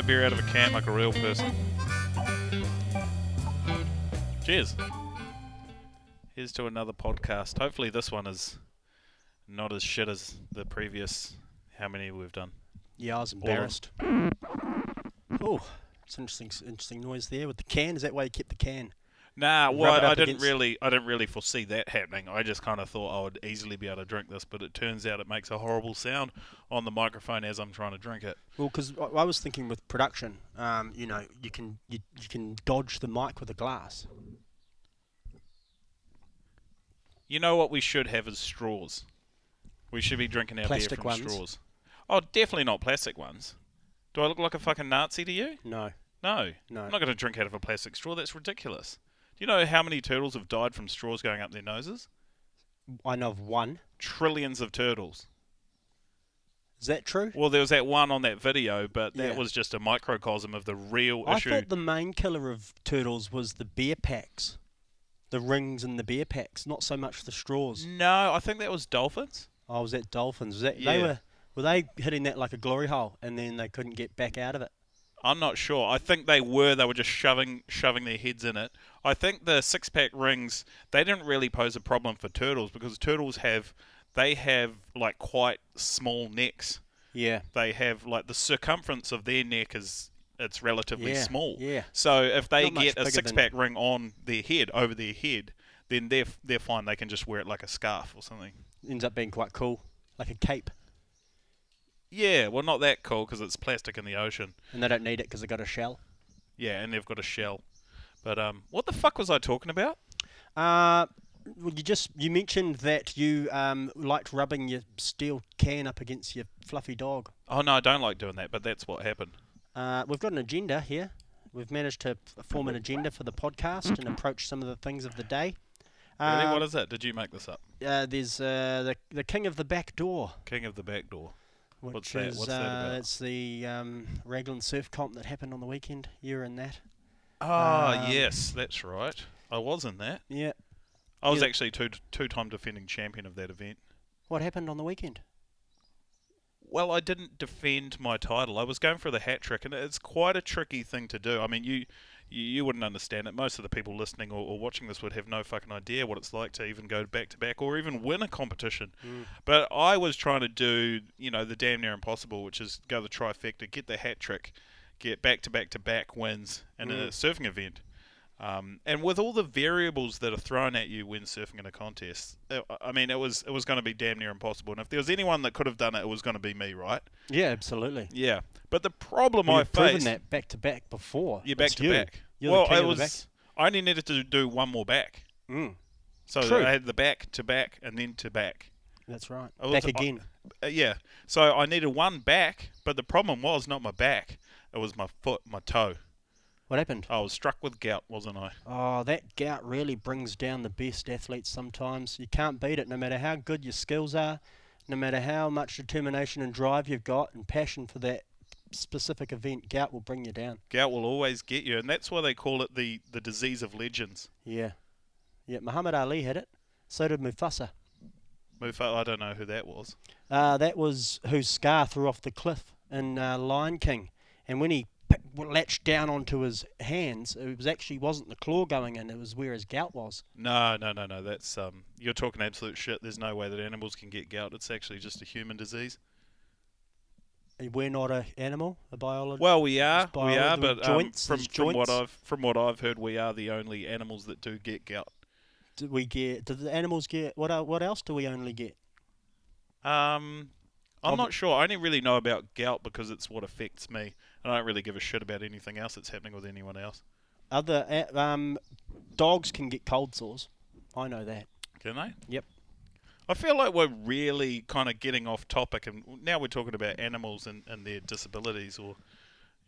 my beer out of a can like a real person. Cheers. Here's to another podcast. Hopefully, this one is not as shit as the previous. How many we've done? Yeah, I was All of 'em. embarrassed. Oh, it's interesting, interesting noise there with the can. Is that why you kept the can? Nah, well, I didn't against- really, I didn't really foresee that happening. I just kind of thought I would easily be able to drink this, but it turns out it makes a horrible sound on the microphone as I'm trying to drink it. Well, because I, was thinking with production, um, you know, you can you, you can dodge the mic with a glass. You know what we should have is straws. We should be drinking our Plastic beer from ones? straws. Oh, definitely not plastic ones. Do I look like a fucking Nazi to you? No, No. no. I'm not going to drink out of a plastic straw. That's ridiculous. Do you know how many turtles have died from straws going up their noses? I know of one. Trillions of turtles. Is that true? Well, there was that one on that video, but that Yeah. was just a microcosm of the real I issue. I thought the main killer of turtles was the beer packs, the rings and the beer packs, not so much the straws. No, I think that was dolphins. I was at dolphins. Was that Yeah. they were were they hitting that like a glory hole and then they couldn't get back out of it? I'm not sure. I think they were. They were just shoving shoving their heads in it. I think the six pack rings they didn't really pose a problem for turtles because turtles have they have like quite small necks. Yeah. They have like the circumference of their neck is it's relatively Yeah, small. yeah. So if they Not get a six pack ring on their head over their head, then they're they're fine. They can just wear it like a scarf or something. Ends up being quite cool, like a cape, Yeah, well, not that cool because it's plastic in the ocean. and they don't need it because they've got a shell. Yeah, and they've got a shell. But um, what the fuck was I talking about? Uh, well, you just you mentioned that you um liked rubbing your steel can up against your fluffy dog. Oh no, I don't like doing that, but that's what happened. Uh, we've got an agenda here. We've managed to form an agenda for the podcast and approach some of the things of the day. Really, Uh, what is that? Did you make this up? uh, there's uh, the the king of the back door, King of the back door. Which What's that? What's that uh, about? it's the um, Raglan surf comp that happened on the weekend. You were in that. Ah, Um, yes, that's right. I was in that. Yeah. I was Yeah. actually two two time defending champion of that event. What happened on the weekend? Well, I didn't defend my title. I was going for the hat trick, and it's quite a tricky thing to do. I mean, you you, you wouldn't understand it. Most of the people listening or, or watching this would have no fucking idea what it's like to even go back to back or even win a competition. Hmm. But I was trying to do, you know, the damn near impossible, which is go the trifecta, get the hat trick, get back to back to back wins in a hmm. surfing event. Um, and with all the variables that are thrown at you when surfing in a contest, uh, I mean, it was it was going to be damn near impossible. And if there was anyone that could have done it, it was going to be me, right? Yeah, absolutely. Yeah. But the problem Well, I you've proven faced, that back to back before. you're back It's to you. back. You're well, I was. I only needed to do one more back. Mm, so True. I had the back to back and then to back. that's right. I was- back I- again. Uh, yeah. So I needed one back, but the problem was not my back; it was my foot, my toe. What happened? I was struck with gout, wasn't I? Oh, that gout really brings down the best athletes sometimes. You can't beat it no matter how good your skills are, no matter how much determination and drive you've got and passion for that specific event. Gout will bring you down. Gout will always get you, and that's why they call it the the disease of legends. Yeah. Yeah, Muhammad Ali had it. So did Mufasa. Mufa, I don't know who that was. Uh, that was who Scar threw off the cliff in uh, Lion King. And when he latched down onto his hands, it was actually wasn't the claw going in, it was where his gout was. No, no, no, no. That's um, you're talking absolute shit. There's no way that animals can get gout. It's actually just a human disease. We're not an animal, a biologist. Well, we are, we are, but um, from there's from what. I've from what I've heard, we are the only animals that do get gout. do we get? Do the animals get? What? el- What else do we only get? Um, I'm Ob- not sure. I only really know about gout because it's what affects me. I don't really give a shit about anything else that's happening with anyone else. Other um, dogs can get cold sores. I know that. Can they? Yep. I feel like we're really kind of getting off topic, and now we're talking about animals and, and their disabilities, or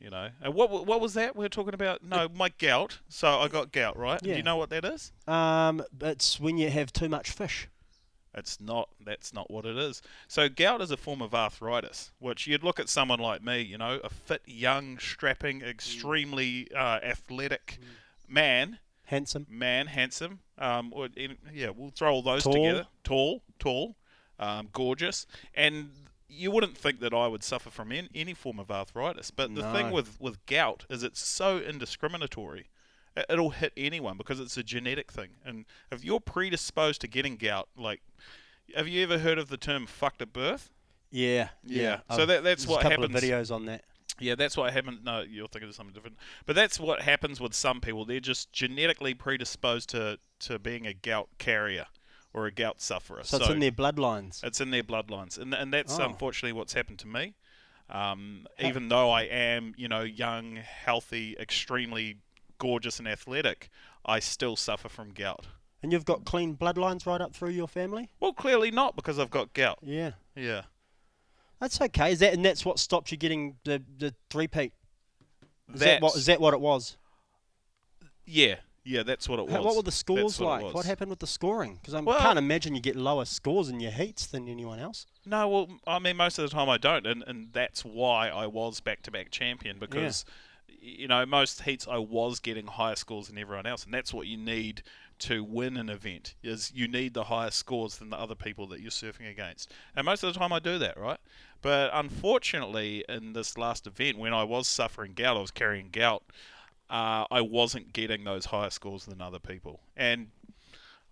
you know, and what what was that we were talking about? No, my gout. So I got gout, right? Yeah. Do you know what that is? Um, it's when you have too much fish. It's not. That's not what it is. So gout is a form of arthritis, which you'd look at someone like me, you know, a fit, young, strapping, extremely uh, athletic man, Handsome. man, handsome. Um, or in, yeah, we'll throw all those Tall. together. Tall, tall, um, gorgeous, and you wouldn't think that I would suffer from an- any form of arthritis, but the thing with with gout is it's so indiscriminatory. It- It'll hit anyone because it's a genetic thing, and if you're predisposed to getting gout, like, have you ever heard of the term "fucked at birth"? Yeah, Yeah. yeah. So that- that's what happens. of videos on that. Yeah, that's what happens. No, you're thinking of something different. But that's what happens with some people. They're just genetically predisposed to, to being a gout carrier or a gout sufferer. So, it's in their bloodlines. It's in their bloodlines, and and that's Oh. unfortunately what's happened to me. Um, even though I am, you know, young, healthy, extremely gorgeous and athletic, I still suffer from gout. And you've got clean bloodlines right up through your family? Well, clearly not because I've got gout. Yeah. Yeah, That's okay. Is that and that's what stopped you getting the the three peat? Is that what That's- is that what it was? yeah, yeah. That's what it was. What were the scores That's what like? was. happened with the scoring? Because I Well- can't imagine you get lower scores in your heats than anyone else. No, well, I mean, most of the time I don't, and, and that's why I was back to back champion because, y you know, most heats I was getting higher scores than everyone else, and that's what you need to win an event is you need the higher scores than the other people that you're surfing against, and most of the time I do that, right? But unfortunately, in this last event, when I was suffering gout, I was carrying gout. Uh, I wasn't getting those higher scores than other people, and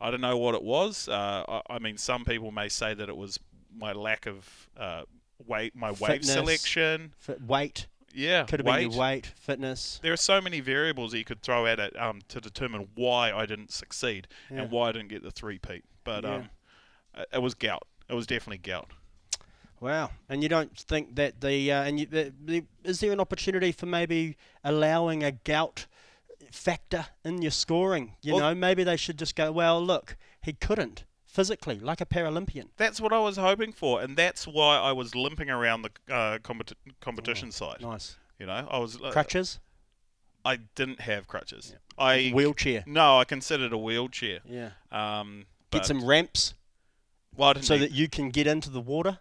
I don't know what it was. Uh, I, I mean, some people may say that it was my lack of uh, weight, my wave Fitness. selection. Fit, weight Yeah, could have weight. been your weight, fitness. There are so many variables that you could throw at it um, to determine why I didn't succeed Yeah. and why I didn't get the three peat. But Yeah. um, it- it was gout. It was definitely gout. Wow. And you don't think that the uh, and you, the, the, is there an opportunity for maybe allowing a gout factor in your scoring? You Well- know, maybe they should just go, well, look, he couldn't physically like a Paralympian. That's what I was hoping for, and that's why I was limping around the uh, competi- competition side. Nice. You know, I was. Uh, Crutches, I didn't have crutches. I wheelchair. no, I considered a wheelchair. Yeah. Um, Get some ramps well, so need- that you can get into the water.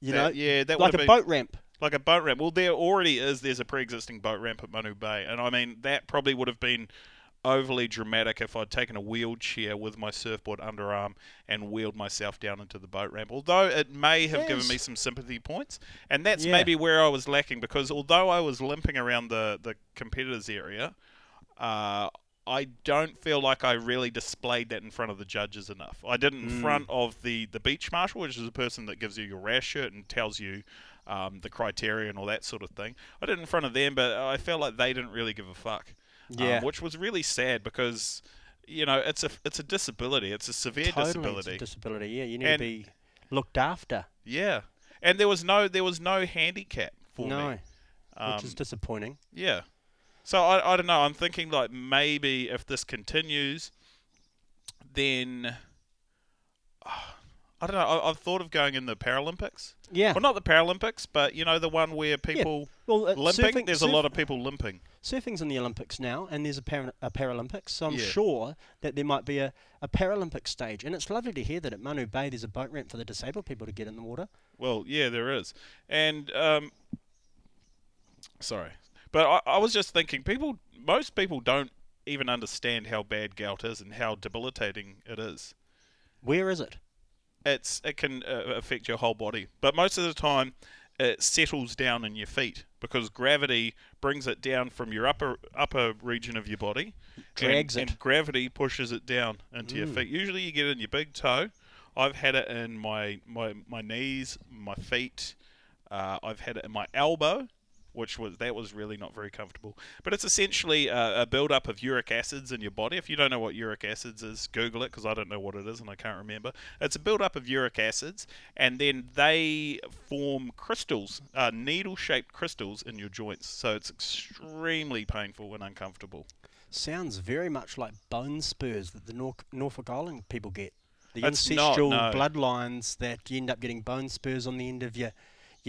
You that- know, yeah, that like would a been, boat ramp. like a boat ramp. Well, there already is. There's a pre-existing boat ramp at Manu Bay, and I mean that probably would have been overly dramatic if I'd taken a wheelchair with my surfboard underarm and wheeled myself down into the boat ramp. Although it may have given me some sympathy points, and that's Yeah. maybe where I was lacking because although I was limping around the the competitors area. Uh, I don't feel like I really displayed that in front of the judges enough. I did it in Mm. front of the, the beach marshal, which is the person that gives you your rash shirt and tells you um, the criteria and all that sort of thing. I did it in front of them, but I felt like they didn't really give a fuck. Um, Yeah. which was really sad because you know it's a it's a disability. It's a severe totally, it's disability. a disability. Yeah, you need And- to be looked after. yeah, and there was no there was no handicap for no, me. Um, which is disappointing. Yeah. So I, I don't know. I'm thinking like maybe if this continues, then I don't know. I, I've thought of going in the Paralympics. Yeah. Well, not the Paralympics, but you know the one where people Well, uh, limping. surfing- There's a lot of people limping. surfing's in the Olympics now, and there's a, para- a Paralympics, so I'm Yeah. sure that there might be a, a Paralympic stage. And it's lovely to hear that at Manu Bay there's a boat ramp for the disabled people to get in the water. Well, yeah, there is, and um, sorry, but I, I was just thinking, people, most people don't even understand how bad gout is and how debilitating it is. Where is it? It's it can uh, affect your whole body, but most of the time it settles down in your feet because gravity brings it down from your upper upper region of your body, Drags and, it. and gravity pushes it down into your Mm. feet. Usually, you get it in your big toe. I've had it in my my, my knees, my feet. Uh, I've had it in my elbow, which was that was really not very comfortable. But it's essentially a, a build-up of uric acids in your body. If you don't know what uric acids is, Google it because I don't know what it is and I can't remember. It's a build-up of uric acids, and then they form crystals, uh, needle-shaped crystals in your joints. So it's extremely painful and uncomfortable. Sounds very much like bone spurs that the Nor- Norfolk Island people get. The It's not, ancestral no. bloodlines that you end up getting bone spurs on the end of your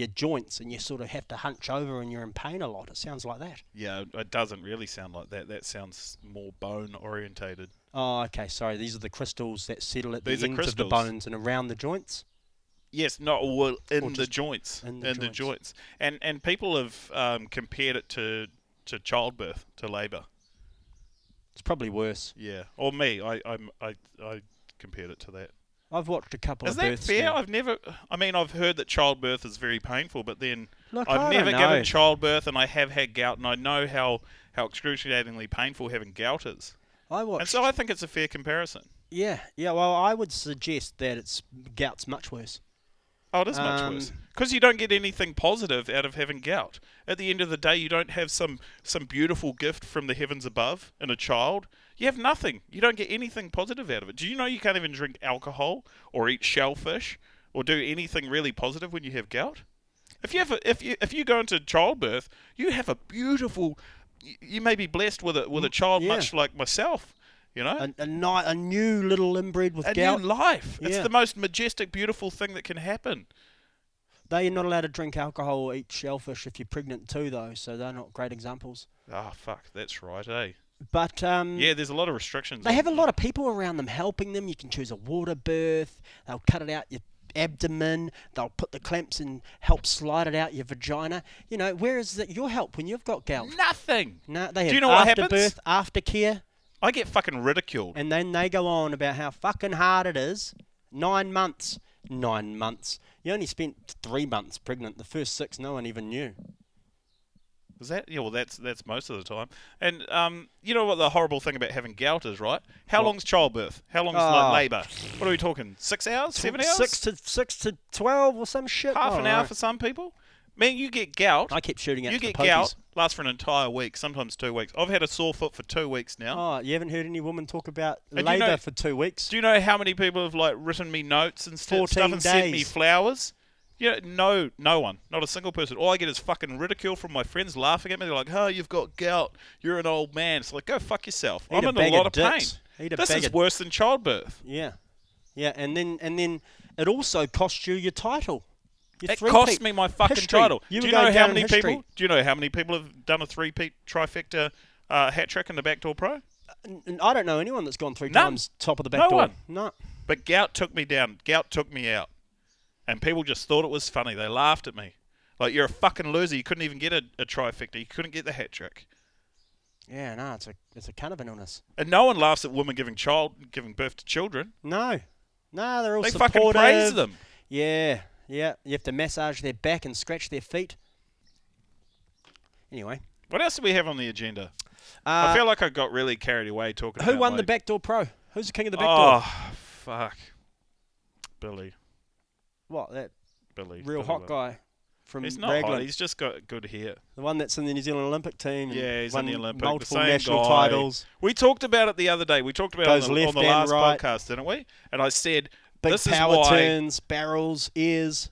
your joints, and you sort of have to hunch over, and you're in pain a lot. It sounds like that. Yeah, it doesn't really sound like that. That sounds more bone-orientated. Oh, okay. Sorry, these are the crystals that settle at These the ends of the bones and around the joints. Yes, not well in the joints, in the joints. joints, and and people have um, compared it to to childbirth, to labour. It's probably worse. Yeah, or me, I I'm, I I compared it to that. I've watched a couple Is of that fair? now. I've never. I mean, I've heard that childbirth is very painful, but then Look, I've never given childbirth, and I have had gout, and I know how how excruciatingly painful having gout is. I watched. And so I think it's a fair comparison. yeah, yeah. Well, I would suggest that it's gout's much worse. Oh, it is much Um, worse because you don't get anything positive out of having gout. At the end of the day, you don't have some some beautiful gift from the heavens above in a child. You have nothing. You don't get anything positive out of it. Do you know you can't even drink alcohol or eat shellfish or do anything really positive when you have gout? If you have a, if you if you go into childbirth, you have a beautiful. You, may be blessed with a with a child, yeah. much like myself. You know, A, a, ni- a new little inbred with a gout. new life. It's the most majestic, beautiful thing that can happen. They're not allowed to drink alcohol or eat shellfish if you're pregnant too, though. So they're not great examples. Ah, fuck, that's right, eh? But um, Yeah, there's a lot of restrictions. They have a lot of people around them helping them. You can choose a water birth. They'll cut it out your abdomen. They'll put the clamps and help slide it out your vagina. You know, where is that your help when you've got gout? nothing. No, they have Do you know what after happens? birth, aftercare, I get fucking ridiculed. and then they go on about how fucking hard it is. Nine months. Nine months. You only spent three months pregnant. The first six, no one even knew. Is that? Yeah, well, that's that's most of the time. And um, you know what the horrible thing about having gout is, right? How What? long's childbirth? How long's Oh. like labour? What are we talking? Six hours? Seven hours? Six to six to twelve or some shit. Half I an hour for some people. Man, you get gout. I keep shooting out you get gout. Lasts for an entire week, sometimes two weeks. I've had a sore foot for two weeks now. Oh, you haven't heard any woman talk about And you labour know- for two weeks? Do you know how many people have like written me notes and st- 14 stuff and sent me flowers? Yeah, no, no one, not a single person. All I get is fucking ridicule from my friends, laughing at me. They're like, "Oh, you've got gout. You're an old man." It's like, go fuck yourself. Eat I'm a in a lot of of pain. Eat a This is of- worse than childbirth. Yeah, yeah, and then and then it also costs you your title. Your It cost me my fucking History. title. You do you know how many people? Do you know how many people have done a three-peat trifecta uh, hat trick in the backdoor pro? I don't know anyone that's gone three None. times top of the back No door. one. No. But gout took me down. Gout took me out, and people just thought it was funny. They laughed at me. Like you're a fucking loser. You couldn't even get a, a trifecta. You couldn't get the hat trick. Yeah, no, it's a it's a kind of an illness. And no one laughs at women giving child giving birth to children. No, no, they're all They supportive. fucking praise them. Yeah, yeah. You have to massage their back and scratch their feet. Anyway, What else do we have on the agenda? uh, I feel like I got really carried away talking. who won my- the backdoor pro? Who's the king of the backdoor? Oh fuck, Billy. What that Billy. real Billy hot won. guy from He's not Raglan, hot. He's just got good hair. the one that's in the New Zealand Olympic team. Yeah, he's won in the Olympic. multiple the same national guy. titles. We talked about it the other day. We talked about Goes it on the, on the last right. podcast, didn't we? And I said, Big this power is why. turns, barrels, ears.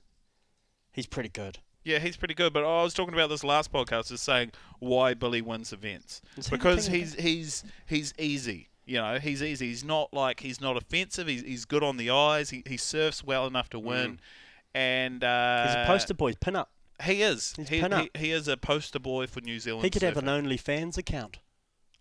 He's pretty good. Yeah, he's pretty good. But I was talking about this last podcast, is saying why Billy wins events Is he the because he's he's he's easy. You know, he's easy. He's not like he's not offensive. He's, he's good on the eyes. He, he surfs well enough to win. And uh, He's a poster boy, pin up. He is. He's He, pin up. he, he is a poster boy for New Zealand. He could have an surfing. OnlyFans account.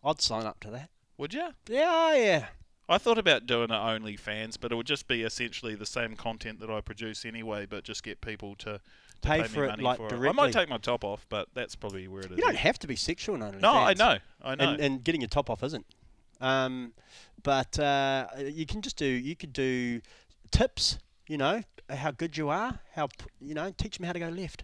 I'd sign up to that. Would you? Yeah, oh, yeah. I thought about doing an OnlyFans, but it would just be essentially the same content that I produce anyway, but just get people to, to Pay pay, for me it, money like, for it. I might take my top off, but that's probably where it is. You don't have to be sexual in OnlyFans. no, I know, I know. And, and getting your top off isn't. Um, but uh, you can just do. You could do tips. You know how good you are. How you know teach them how to go left.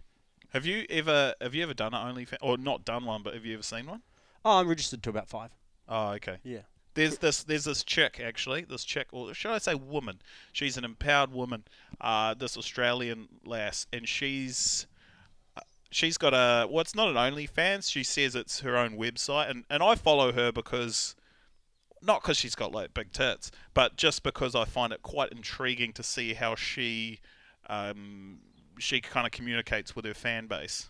have you ever have you ever done an OnlyFans or not done one, but have you ever seen one? Oh, I'm registered to about five. Oh, okay. Yeah. There's this there's this chick actually, this chick or should I say woman? She's an empowered woman, uh, this Australian lass, and she's uh, she's got a well, it's not an OnlyFans. She says it's her own website, and and I follow her because not because she's got like big tits, but just because I find it quite intriguing to see how she um, she kind of communicates with her fan base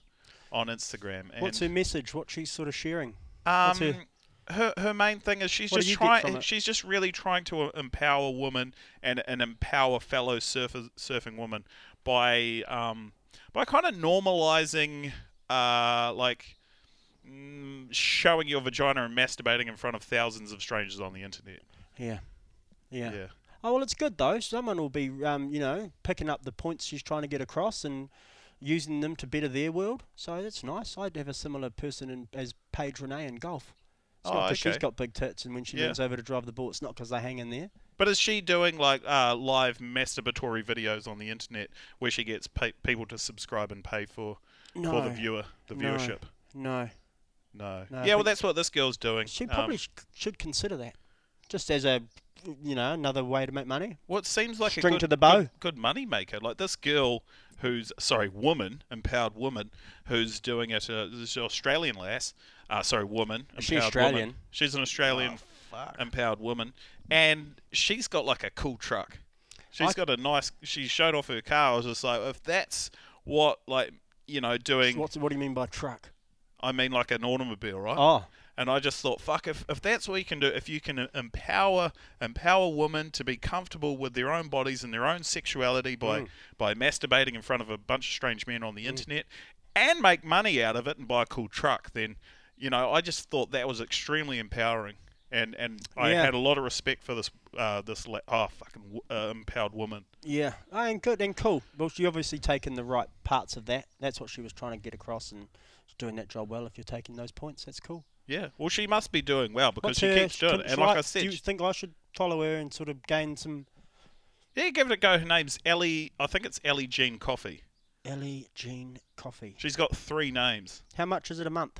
on Instagram. And What's her message? What she's sort of sharing? um, her- her her main thing is she's What just you get from trying. She's just really trying to empower women and and empower fellow surfer, surfing women by um by kind of normalizing uh like showing your vagina and masturbating in front of thousands of strangers on the internet. Yeah. Yeah. Yeah. Oh well, it's good though. Someone will be, um, you know, picking up the points she's trying to get across and using them to better their world. So that's nice. I'd have a similar person in, as Paige Renee in golf. It's Oh, not 'cause she's okay. got big tits, and when she Yeah. leans over to drive the ball, it's not because they hang in there. But is she doing like uh, live masturbatory videos on the internet where she gets pay- people to subscribe and pay for No, for the viewer, the viewership? no. No. No, I yeah, well, that's what this girl's doing. She Um, probably sh- should consider that, just as a, you know, another way to make money. Well, it seems like String a good, to the bow. good, good money maker. Like this girl, who's sorry, woman, empowered woman, who's doing it. Uh, this Australian lass. Uh, sorry, woman. Is she empowered woman. Australian? She's an Australian Oh, empowered woman, and she's got like a cool truck. She's I- got a nice. She showed off her car. I was just like, if that's what like you know doing. What's what do you mean by truck? I mean like an automobile, right? Oh, And I just thought, fuck, if, if that's what you can do, if you can empower empower women to be comfortable with their own bodies and their own sexuality by Mm. by masturbating in front of a bunch of strange men on the internet and make money out of it and buy a cool truck, then you know, I just thought that was extremely empowering. And and I Yeah. had a lot of respect for this uh, this la- oh fucking w- uh, empowered woman. yeah. Oh, and good and cool. Well, she obviously taken the right parts of that. That's what she was trying to get across, and doing that job well. If you're taking those points, that's cool. Yeah. Well, she must be doing well because What's she her- keeps doing it. And like I said, do you think I should follow her and sort of gain some yeah, give it a go. Her name's Ellie. I think it's Ellie Jean Coffey. Ellie Jean Coffey? She's got three names. How much is it a month?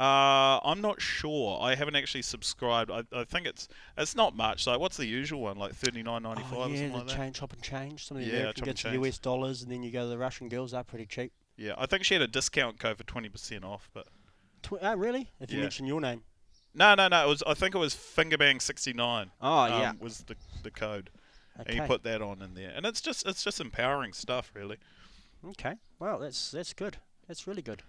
Uh, I'm not sure. I haven't actually subscribed. I, I think it's it's not much. Like, what's the usual one? Like thirty nine ninety five. or yeah, something the like that. change, chop and change. Some of the Yeah, American gets the. US dollars, and then you go to the Russian girls. They're pretty cheap. Yeah, I think she had a discount code for twenty percent off. But Tw- oh, really? If you Yeah. mention your name. no, no, no. It was. I think it was Fingerbang sixty nine. Oh yeah. was the the code, Okay. and you put that on in there, and it's just it's just empowering stuff, really. Okay. Well, that's that's good. That's really good.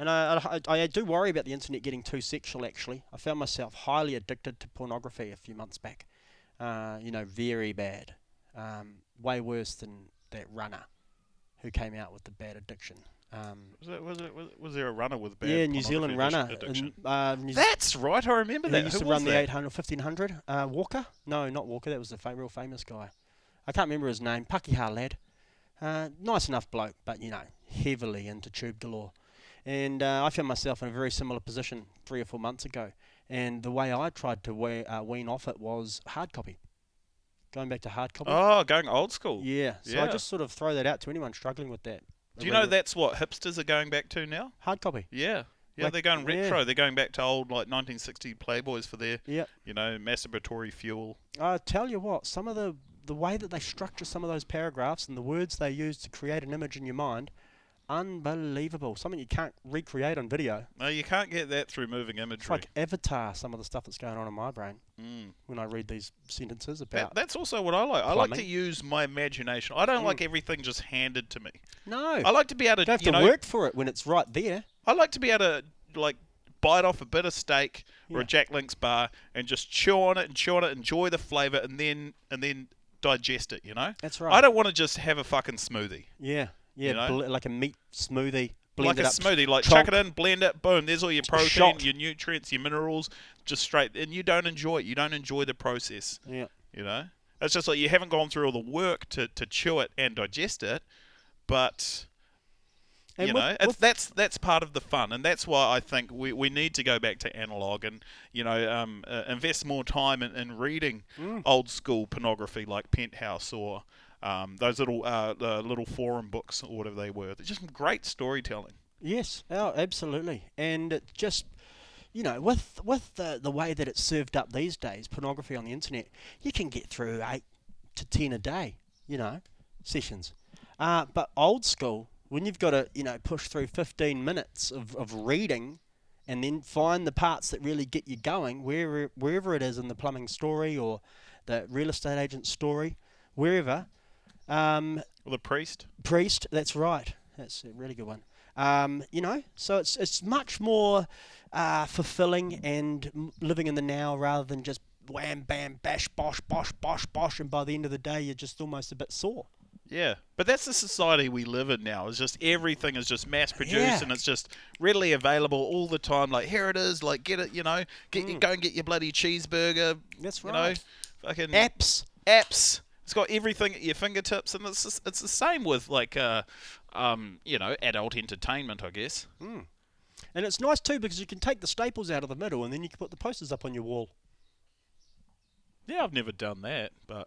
And I, I, I do worry about the internet getting too sexual. Actually, I found myself highly addicted to pornography a few months back. Uh, you know, very bad. Um, way worse than that runner who came out with the bad addiction. Um, Was it was it was, was there a runner with bad yeah, New Zealand runner. addiction? in, uh, New That's right. I remember He that. used Who to run the that? 800, 1500. Uh, Walker? No, not Walker. That was the fa- real famous guy. I can't remember his name. Pakeha lad. Uh, nice enough bloke, but you know, heavily into tube galore. And uh, I found myself in a very similar position three or four months ago. And the way I tried to we- uh, wean off it was hard copy. Going back to hard copy. Oh, going old school. yeah. So I just sort of throw that out to anyone struggling with that. Do you know that's what hipsters are going back to now? Hard copy. Yeah. Yeah, Like- they're going yeah. retro. They're going back to old like 1960 Playboys for their, Yeah. you know, masturbatory fuel. I tell you what, some of the the way that they structure some of those paragraphs and the words they use to create an image in your mind, unbelievable. Something you can't recreate on video. No, you can't get that through moving It's imagery. like Avatar. Some of the stuff that's going on in my brain Mm. when I read these sentences That, about. that's also what I like. I like to use my imagination. I don't Mm. like everything just handed to me. no, I like to be able to, don't have you to know, work for it when it's right there. I like to be able to like bite off a bit of steak or a Jack Link's bar and just chew on it and chew on it, enjoy the flavour, and then and then digest it. You know. That's right. I don't want to just have a fucking smoothie. yeah, yeah, You know? bl- like a meat smoothie. Blend like a up, smoothie, like chonk. chuck it in, blend it, boom. There's all your protein, shot. your nutrients, your minerals, just straight. And you don't enjoy it. You don't enjoy the process. Yeah, You know, it's just like you haven't gone through all the work to, to chew it and digest it, but you know, it's, with- that's that's part of the fun, and that's why I think we, we need to go back to analog and you know um, uh, invest more time in, in reading Mm. old school pornography like Penthouse or um, those little uh, uh, little forum books or whatever they were. They're just great storytelling. Yes, oh, absolutely. And it just, you know, with with the the way that it's served up these days, pornography on the internet, you can get through eight to ten a day, you know, sessions. Uh, but old school, when you've got to, you know, push through fifteen minutes of, of reading, and then find the parts that really get you going, wherever wherever it is in the plumbing story or the real estate agent story, wherever. Um, Well, the priest. Priest, that's right. That's a really good one. Um, you know, so it's it's much more uh, fulfilling and living in the now rather than just wham bam bash bosh bosh bosh bosh, and by the end of the day you're just almost a bit sore. Yeah, but that's the society we live in now. It's just everything is just mass produced Yeah. and it's just readily available all the time. Like here it is, like get it, you know, get you, go and get your bloody cheeseburger. That's right. You know, fucking Apps. apps. It's got everything at your fingertips, and it's just- it's the same with like uh, um, you know, adult entertainment, I guess. And it's nice too because you can take the staples out of the middle and then you can put the posters up on your wall. Yeah, I've never done that, but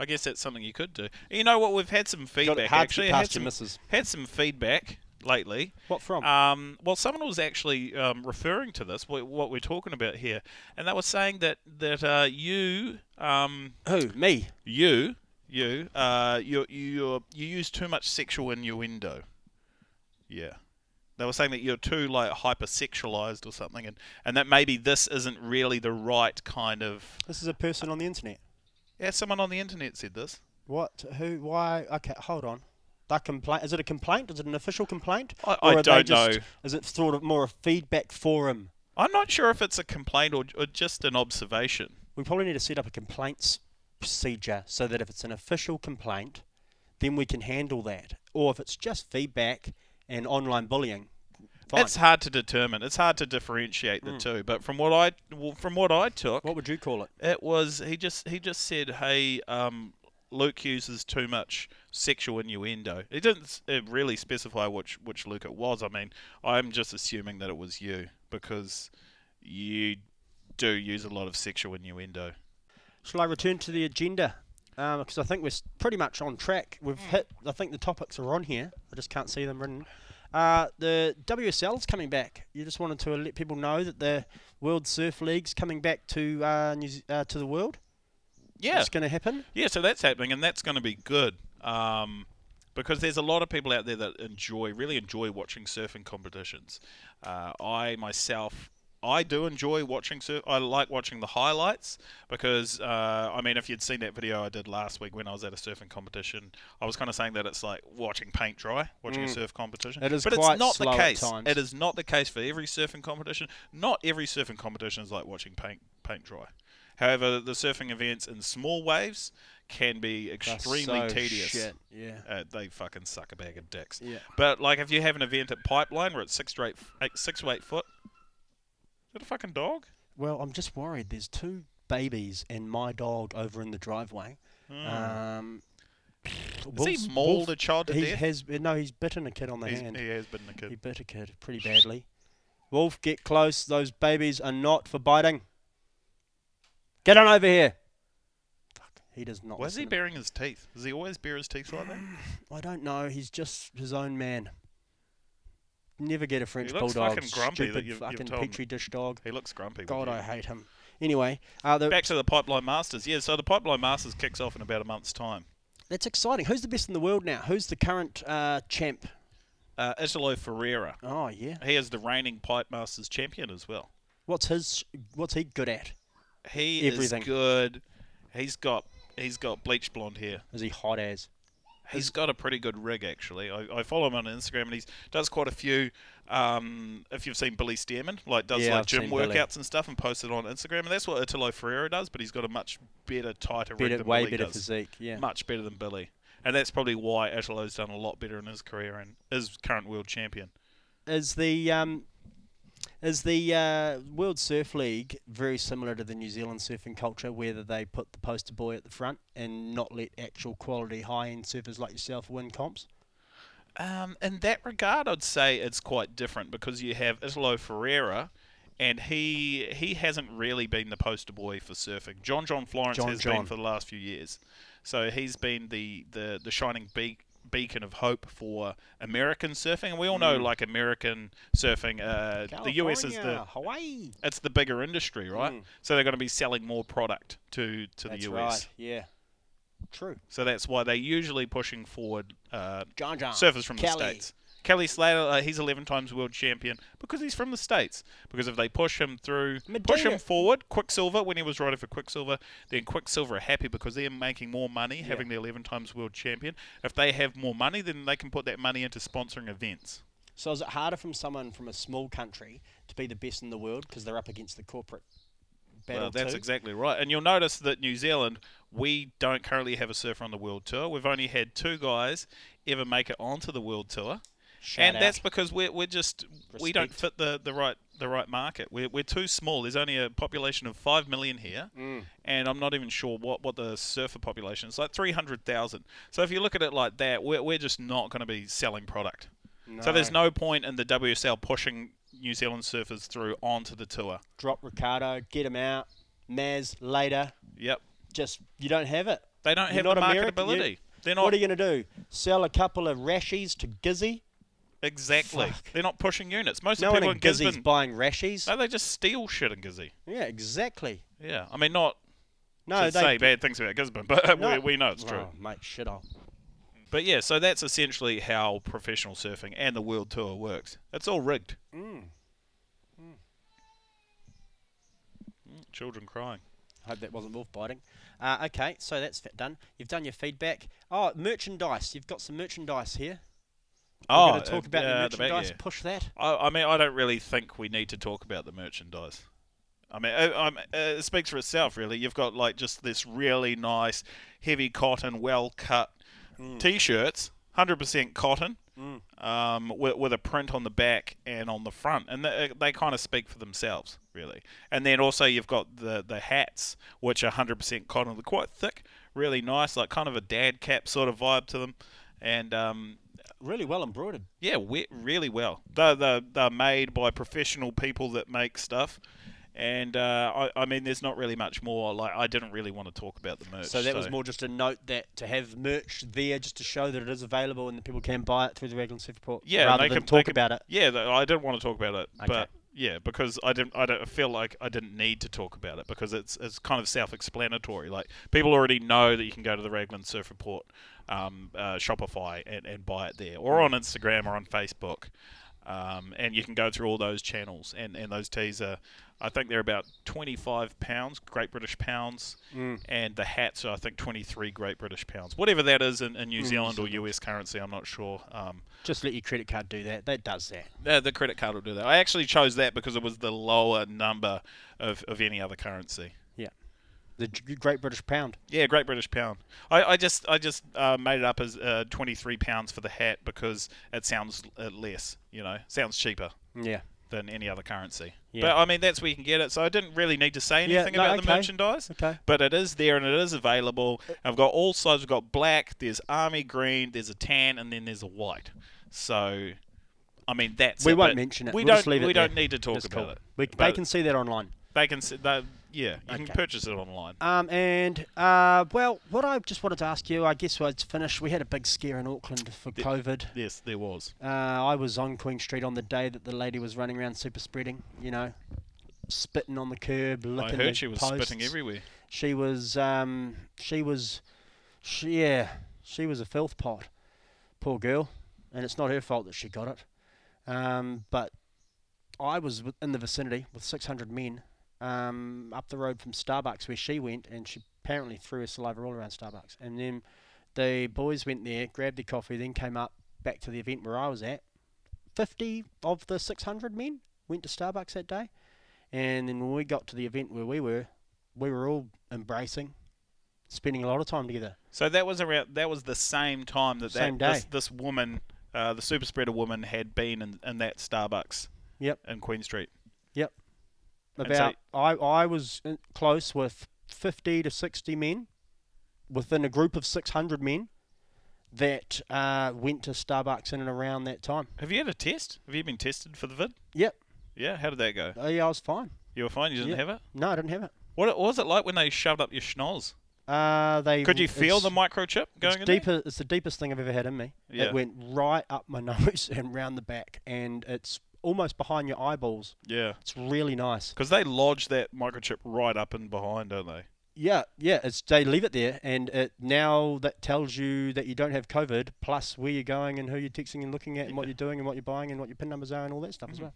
I guess that's something you could do. You know what? We've had some feedback actually. Had some, had some feedback lately. What from? Um, well, someone was actually um, referring to this, what, what we're talking about here, and they were saying that that uh, you, um, Who? Me? you, you, uh, you, you, you use too much sexual innuendo. Yeah. They were saying that you're too like hypersexualized or something, and, and that maybe this isn't really the right kind of. This is a person on the internet. Yeah, someone on the internet said this. What? Who? Why? Okay, hold on. That complaint? Is it a complaint? Is it an official complaint? I, Or I are don't just- know. Is it sort of more a feedback forum? I'm not sure if it's a complaint or, or just an observation. We probably need to set up a complaints procedure so that if it's an official complaint, then we can handle that. Or if it's just feedback and online bullying, fine. It's hard to determine. It's hard to differentiate the Mm. two. But from what I well, from what I took, what would you call it? it was he just he just said, "Hey, um, Luke uses too much sexual innuendo." He didn't uh, really specify which which Luke it was. I mean, I'm just assuming that it was you because you do use a lot of sexual innuendo. Shall I return to the agenda? Because I think we're pretty much on track. We've Hmm. hit. I think the topics are on here. I just can't see them written. Uh, the WSL is coming back. You just wanted to let people know that the World Surf League's coming back to uh, Ze- uh, to the world. Yeah, It's going to happen. Yeah, so that's happening, and that's going to be good. Um, because there's a lot of people out there that enjoy, really enjoy watching surfing competitions. Uh, I myself, I do enjoy watching surf. I like watching the highlights because, uh, I mean, if you'd seen that video I did last week when I was at a surfing competition, I was kind of saying that it's like watching paint dry, watching a Mm. surf competition. It is but quite it's not slow the at case. times. It is not the case for every surfing competition. Not every surfing competition is like watching paint paint dry. However, the surfing events in small waves can be extremely so tedious. Shit. Yeah. Uh, they fucking suck a bag of dicks. Yeah. But like, if you have an event at Pipeline where it's six to eight, eight six to eight foot, that a fucking dog? Well, I'm just worried. There's two babies and my dog over in the driveway. Hmm. Um, Has Wolf's- he mauled Wolf- a child to he death? has no. He's bitten a kid on the He's- hand. he has been a kid. He bit a kid pretty badly. Wolf, get close. Those babies are not for biting. Get on over here. Fuck, he does not. Why is he baring his teeth? Does he always bare his teeth like that? I don't know. He's just his own man. Never get a French bulldog. fucking grumpy that Stupid you've- you've fucking told petri dish dog. He looks grumpy. God. I hate him. Anyway, uh, the, Back to the Pipeline Masters. Yeah, so the Pipeline Masters kicks off in about a month's time. that's exciting. Who's the best in the world now? Who's the current uh, champ? Uh, Italo Ferreira. Oh yeah. He is the reigning Pipe Masters champion as well. What's his? What's he good at? He Everything. is good. He's got he's got bleach blonde hair. Is he hot as? He's got a pretty good rig actually. I, I follow him on Instagram and he does quite a few. Um, if you've seen Billy Stairmand, like does Yeah, like I've gym seen Billy. workouts and stuff and posts it on Instagram, and that's what Italo Ferreira does. But he's got a much better, tighter rig than way Billy better does. physique. Yeah. Much better than Billy, and that's probably why Italo's done a lot better in his career and is current world champion. is the um, is the uh, World Surf League very similar to the New Zealand surfing culture, where they put the poster boy at the front and not let actual quality high end surfers like yourself win comps? Um, in that regard, I'd say it's quite different because you have Italo Ferreira, and he he hasn't really been the poster boy for surfing. John John Florence John has John. been for the last few years, so he's been the the, the shining be- beacon of hope for American surfing. And we all know, Mm. like American surfing, uh, the US is the Hawaii. it's the bigger industry, right? Mm. So they're going to be selling more product to to That's the US. right. Yeah. True. So that's why they're usually pushing forward uh, John John. surfers from Kelly. the states. Kelly Slater, uh, he's 11 times world champion because he's from the states. Because if they push him through, push him forward, Quiksilver when he was riding for Quiksilver, then Quiksilver are happy because they're making more money Yeah. having the 11 times world champion. If they have more money, then they can put that money into sponsoring events. So is it harder from someone from a small country to be the best in the world because they're up against the corporate battle Well, that's too? exactly right. And you'll notice that New Zealand, we don't currently have a surfer on the world tour. We've only had two guys ever make it onto the world tour. Shout and out. that's because we're, we're just we don't fit the, the right the right market. We're, we're too small. There's only a population of five million here, Mm. and I'm not even sure what, what the surfer population is. Like three hundred thousand. So if you look at it like that, we're, we're just not going to be selling product. So there's no point in the WSL pushing New Zealand surfers through onto the tour. drop Ricardo, get him out. Maz later. Yep. Just you don't have it. They don't You're have the not American, you- marketability. They're not What are you going to do? Sell a couple of rashies to Gizzy? Exactly. Fuck. They're not pushing units. Most No of the one people in Gizzy's Gisborne, buying rashies. no, they just steal shit in Gizzy. Yeah, exactly. Yeah, I mean not No, to they say bad things about Gisborne, but No. we, we know it's true. Oh, mate, shit off. But yeah, so that's essentially how professional surfing and the world tour works. It's all rigged. Mm. Mm, Children crying. I hope that wasn't wolf biting. Uh, okay, so that's done. You've done your feedback. Oh, merchandise. You've got some merchandise here. We're Oh, going to talk uh, about uh, the the back, merchandise. yeah. Push that. I, I mean, I don't really think we need to talk about the merchandise. I mean, uh, um, uh, it speaks for itself, really. You've got like just this really nice, heavy cotton, well cut t-shirts, hundred percent cotton, Mm. um, with, with a print on the back and on the front, and they, they kind of speak for themselves, really. And then also you've got the the hats, which are hundred percent cotton. They're quite thick, really nice, like kind of a dad cap sort of vibe to them, and um, Really well embroidered. yeah, we, really well. They're, they're, they're made by professional people that make stuff. And uh, I, I mean, there's not really much more. Like, I didn't really want to talk about the merch. So that was more just a note that to have merch there just to show that it is available and that people can buy it through the Raglan Surf Report. Yeah, rather than can- talk can- about it. Yeah, th- I didn't want to talk about it, Okay. but yeah, because I didn't. I don't feel like I didn't need to talk about it because it's it's kind of self-explanatory. Like people already know that you can go to the Raglan Surf Report, um, uh, Shopify, and, and buy it there, or on Instagram or on Facebook. Um, and you can go through all those channels, and, and those teas are, I think they're about 25 pounds, Great British pounds, Mm. and the hats are, I think, 23 Great British pounds. Whatever that is in, in New Mm, Zealand or US currency, I'm not sure. Um, Just let your credit card do that. That does that. uh, the credit card will do that. I actually chose that because it was the lower number of, of any other currency. The Great British Pound. Yeah, Great British Pound. I, I just I just uh, made it up as uh, 23 pounds for the hat because it sounds uh, less, you know, sounds cheaper Yeah. than any other currency. Yeah. But I mean, that's where you can get it. So I didn't really need to say Yeah, anything no, about the okay. merchandise. Okay. But it is there and it is available. I've got all sizes. We've got black, there's army green, there's a tan, and then there's a white. So, I mean, that's We it, won't mention it. We We'll don't. just leave it we don't need to talk about cool. it. We, they can see that online. They can. see They, yeah, you can purchase it online. Um, and uh, well, what I just wanted to ask you, I guess, was to finish. We had a big scare in Auckland for The- COVID. Yes, there was. Uh, I was on Queen Street on the day that the lady was running around super spreading. You know, spitting on the curb, licking I heard the she was posts. spitting everywhere. She was, um, she was, she, yeah, she was a filth pot. Poor girl, and it's not her fault that she got it. Um, but I was in the vicinity with 600 men um, up the road from Starbucks where she went, and she apparently threw her saliva all around Starbucks. And then the boys went there, grabbed their coffee, then came up back to the event where I was at. 50 of the 600 men went to Starbucks that day. And then when we got to the event where we were, we were all embracing, spending a lot of time together. So that was around. That was the same time that Same that this, this woman, uh, the super spreader woman, had been in, in that Starbucks. Yep. In Queen Street. And About I I was close with 50 to 60 men within a group of 600 men that uh, went to Starbucks in and around that time. Have you had a test? Have you been tested for the vid? Yep. Yeah. How did that go? Oh yeah, I was fine. You were fine. You didn't Yeah. have it. No, I didn't have it. What, what was it like when they shoved up your schnoz? Uh, they Could you feel the microchip going it's in there? deeper. It's the deepest thing I've ever had in me. Yeah. It went right up my nose and round the back, and it's almost behind your eyeballs. Yeah. It's really nice. Because they lodge that microchip right up and behind, don't they? Yeah, yeah. It's they leave it there, and it now that tells you that you don't have COVID, plus where you're going and who you're texting and looking at, and what you're doing and what you're buying and what your pin numbers are and all that stuff as Mhm. well.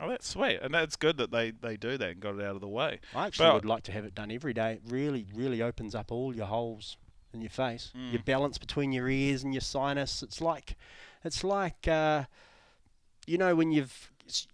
Oh, that's sweet, and that's good that they, they do that and got it out of the way. I actually Well- would like to have it done every day. It really, really opens up all your holes in your face, your Mm. balance between your ears and your sinus. It's like, it's like, uh, you know, when you've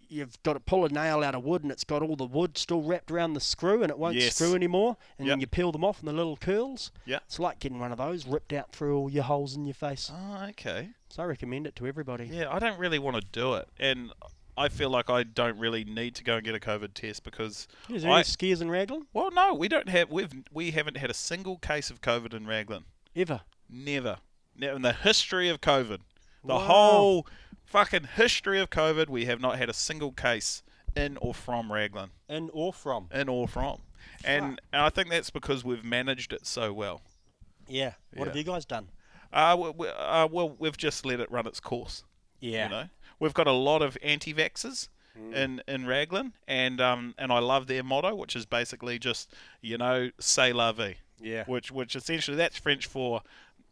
you've got to pull a nail out of wood and it's got all the wood still wrapped around the screw and it won't Yes. screw anymore, and Yep. then you peel them off and the little curls. Yeah. It's like getting one of those ripped out through all your holes in your face. Oh, okay. So I recommend it to everybody. Yeah, I don't really want to do it, and I feel like I don't really need to go and get a COVID test because, Is there I- any skiers in Raglan? well, no, we don't have we've we haven't had a single case of COVID in Raglan. Ever? Never. Never in the history of COVID, the Wow. whole fucking history of COVID, we have not had a single case in or from Raglan, In or from? in or from. and, and I think that's because we've managed it so well. Yeah. What have you guys done? Uh, we, we, uh, well, we've just let it run its course. Yeah. You know, we've got a lot of anti-vaxxers Mm. in in Raglan, and um, and I love their motto, which is basically just you know, say la vie, Yeah. which which essentially that's French for,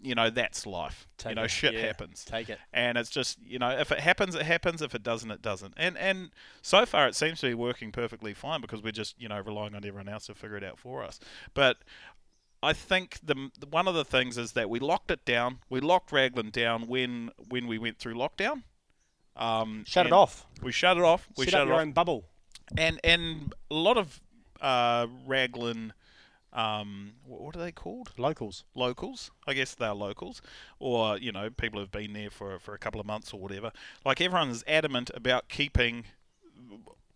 you know, that's life. Take you know, it. shit Yeah. happens. Take it. and it's just you know if it happens it happens if it doesn't it doesn't and and so far it seems to be working perfectly fine because we're just you know relying on everyone else to figure it out for us but I think the one of the things is that we locked it down we locked Raglan down when when we went through lockdown um, Shut it off. we shut it off we Set shut up it your off own bubble. and and a lot of uh, Raglan um, what are they called Locals. locals. I guess they're locals, or you know, people who've been there for for a couple of months or whatever. Like everyone's adamant about keeping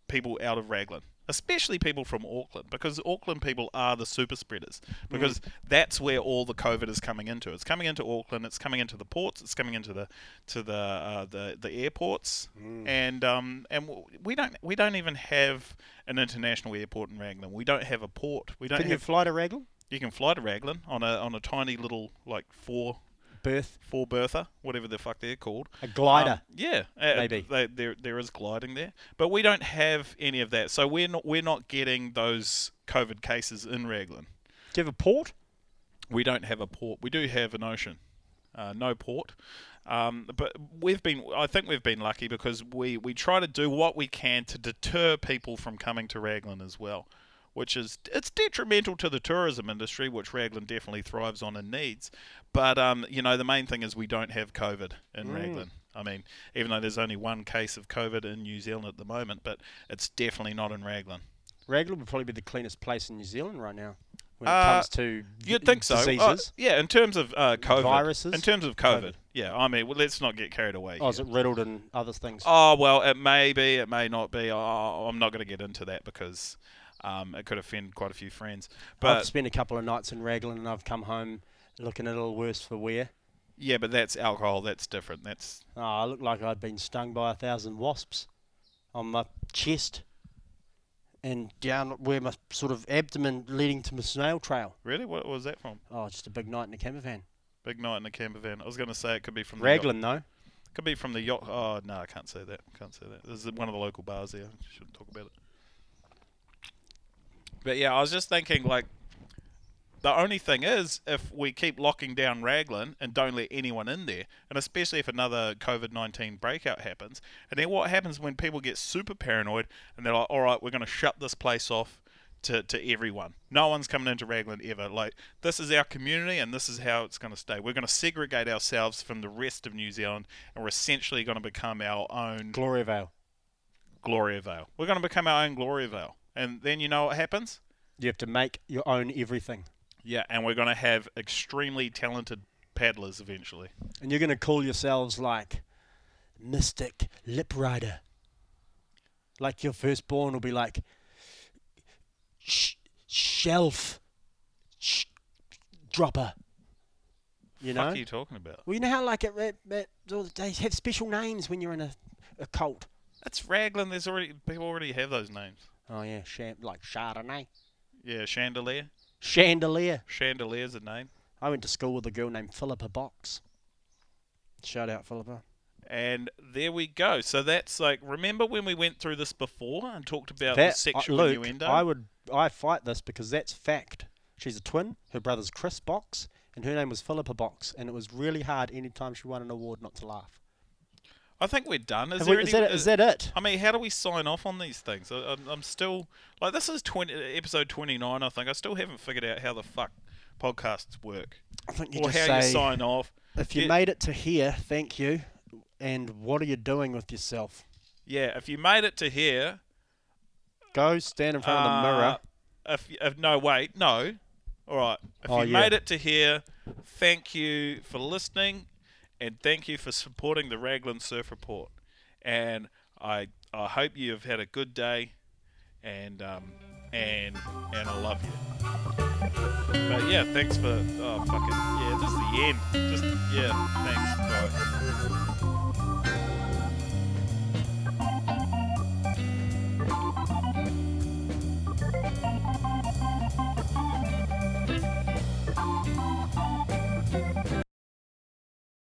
people out of Raglan, especially people from Auckland, because Auckland people are the super spreaders. Because that's where all the COVID is coming into. It's coming into Auckland. It's coming into the ports. It's coming into the to the uh, the the airports, and um and we don't we don't even have an international airport in Raglan. We don't have a port. We don't Can you have fly to Raglan? you can fly to Raglan on a on a tiny little like four Berth. four berther, whatever the fuck they're called. A glider. Um, yeah, uh, Maybe. they, there there is gliding there, but we don't have any of that. So we're not we're not getting those COVID cases in Raglan. Do you have a port? We don't have a port. We do have an ocean, uh, no port. Um, but we've been, I think we've been lucky because we, we try to do what we can to deter people from coming to Raglan as well, which is it's detrimental to the tourism industry, which Raglan definitely thrives on and needs. But um, you know, the main thing is we don't have COVID in Raglan. I mean, even though there's only one case of COVID in New Zealand at the moment, but it's definitely not in Raglan. Raglan would probably be the cleanest place in New Zealand right now when it Uh, comes to You'd think so. Uh, diseases. yeah, in terms of uh, COVID. Viruses? In terms of COVID. COVID. Yeah, I mean, well, let's not get carried away. oh, is it riddled and other things? Oh well, it may be, it may not be. Oh, I'm not going to get into that because um, it could offend quite a few friends. But I've spent a couple of nights in Raglan and I've come home looking a little worse for wear. yeah, but that's alcohol. That's different. That's Oh, I looked like I'd been stung by a thousand wasps on my chest and down where my sort of abdomen leading to my snail trail. really what was that from? Oh, just a big night in a camper van. Big night in the camper van. I was going to say it could be from the yacht. Raglan, though. Could be from the yacht. Oh no, I can't say that. Can't say that. This is one of the local bars there. Shouldn't talk about it. But yeah, I was just thinking like. The only thing is, if we keep locking down Raglan and don't let anyone in there, and especially if another COVID 19 breakout happens, and then what happens when people get super paranoid and they're like, all right, we're going to shut this place off to, to everyone. No one's coming into Raglan ever. Like, this is our community and this is how it's going to stay. We're going to segregate ourselves from the rest of New Zealand and we're essentially going to become our own Gloriavale. Gloria Vale. We're going to become our own Gloriavale. And then you know what happens? You have to make your own everything. Yeah, and we're going to have extremely talented paddlers eventually. And you're going to call yourselves like Mystic Lip Rider. Like your firstborn will be like sh- Shelf sh- Dropper. You know? What are you talking about? Well, you know how like it, it, all- they have special names when you're in a, a cult. That's Raglan. There's already people already have those names. Oh yeah, like Chardonnay, Yeah, Chandelier. Chandelier. Chandelier's a name. I went to school with a girl named Philippa Box. Shout out Philippa. And there we go. So that's like, remember when we went through this before and talked about That the sexual uh, Luke, innuendo? I would I fight this because that's fact. She's a twin. Her brother's Chris Box, and her name was Philippa Box, and it was really hard anytime she won an award not to laugh. I think we're done. Is, we- is, any, that, is that it? I mean, how do we sign off on these things? I, I'm, I'm still like this is 20 episode 29. I think I still haven't figured out how the fuck podcasts work I think you or just how you say, sign off. if you Yeah. made it to here, thank you. And what are you doing with yourself? Yeah, if you made it to here, Go stand in front of the mirror. uh, If, if no, wait, no. All right. If Oh, you yeah. made it to here, thank you for listening, and thank you for supporting the Raglan Surf Report. And I I hope you have had a good day, and um and and I love you. But yeah, thanks for oh fucking yeah, this is the end. Just yeah, thanks. Bye.